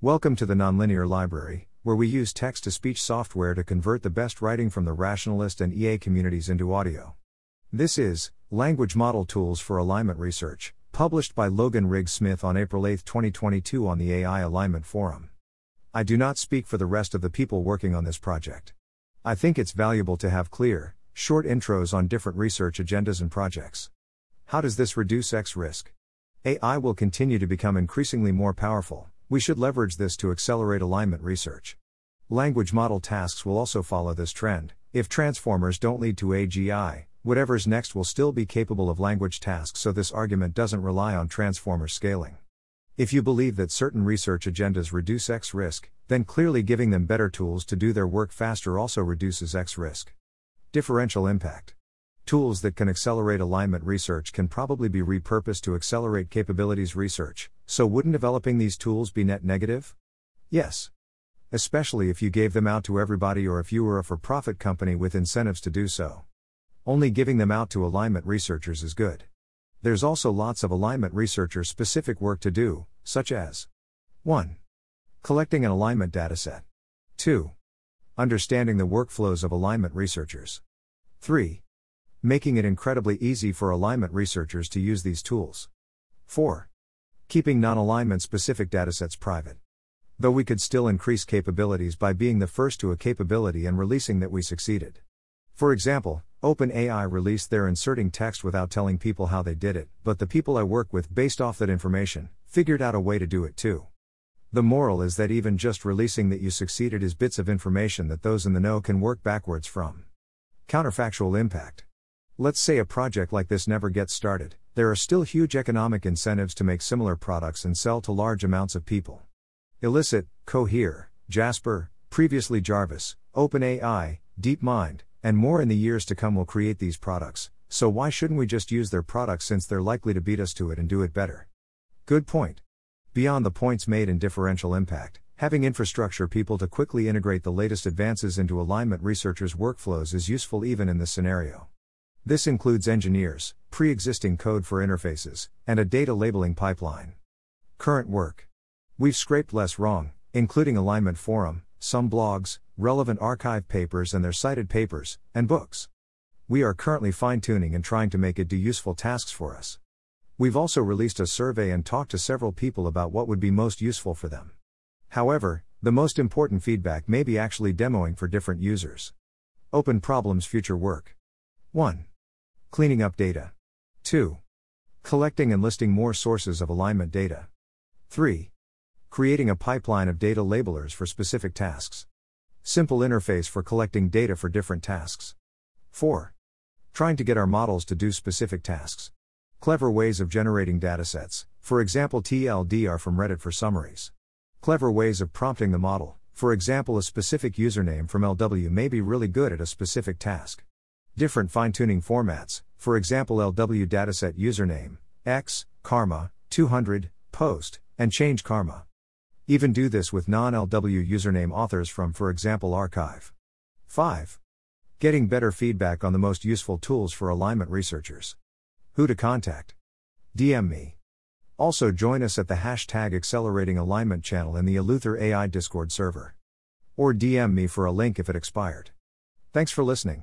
Welcome to the Nonlinear Library, where we use text to speech software to convert the best writing from the rationalist and EA communities into audio. This is Language Model Tools for Alignment Research, published by Logan Riggs Smith on April 8, 2022, on the AI Alignment Forum. I do not speak for the rest of the people working on this project. I think it's valuable to have clear, short intros on different research agendas and projects. How does this reduce X risk? AI will continue to become increasingly more powerful we should leverage this to accelerate alignment research. Language model tasks will also follow this trend. If transformers don't lead to AGI, whatever's next will still be capable of language tasks, so this argument doesn't rely on transformer scaling. If you believe that certain research agendas reduce X risk, then clearly giving them better tools to do their work faster also reduces X risk. Differential impact. Tools that can accelerate alignment research can probably be repurposed to accelerate capabilities research, so wouldn't developing these tools be net negative? Yes. Especially if you gave them out to everybody or if you were a for profit company with incentives to do so. Only giving them out to alignment researchers is good. There's also lots of alignment researcher specific work to do, such as 1. Collecting an alignment dataset. 2. Understanding the workflows of alignment researchers. 3 making it incredibly easy for alignment researchers to use these tools. 4. Keeping non alignment specific datasets private. Though we could still increase capabilities by being the first to a capability and releasing that we succeeded. For example, OpenAI released their inserting text without telling people how they did it, but the people I work with, based off that information, figured out a way to do it too. The moral is that even just releasing that you succeeded is bits of information that those in the know can work backwards from. Counterfactual impact. Let's say a project like this never gets started, there are still huge economic incentives to make similar products and sell to large amounts of people. Elicit, Cohere, Jasper, previously Jarvis, OpenAI, DeepMind, and more in the years to come will create these products, so why shouldn't we just use their products since they're likely to beat us to it and do it better? Good point. Beyond the points made in differential impact, having infrastructure people to quickly integrate the latest advances into alignment researchers' workflows is useful even in this scenario. This includes engineers, pre existing code for interfaces, and a data labeling pipeline. Current work. We've scraped less wrong, including Alignment Forum, some blogs, relevant arXiv papers and their cited papers, and books. We are currently fine tuning and trying to make it do useful tasks for us. We've also released a survey and talked to several people about what would be most useful for them. However, the most important feedback may be actually demoing for different users. Open problems future work. 1. Cleaning up data. 2. Collecting and listing more sources of alignment data. 3. Creating a pipeline of data labelers for specific tasks. Simple interface for collecting data for different tasks. 4. Trying to get our models to do specific tasks. Clever ways of generating datasets, for example, TLDR from Reddit for summaries. Clever ways of prompting the model, for example, a specific username from LW may be really good at a specific task. Different fine tuning formats, for example, LW dataset username, X, karma, 200, post, and change karma. Even do this with non LW username authors from, for example, arXiv. 5. Getting better feedback on the most useful tools for alignment researchers. Who to contact? DM me. Also, join us at the hashtag Accelerating Alignment channel in the Eleuther AI Discord server. Or DM me for a link if it expired. Thanks for listening.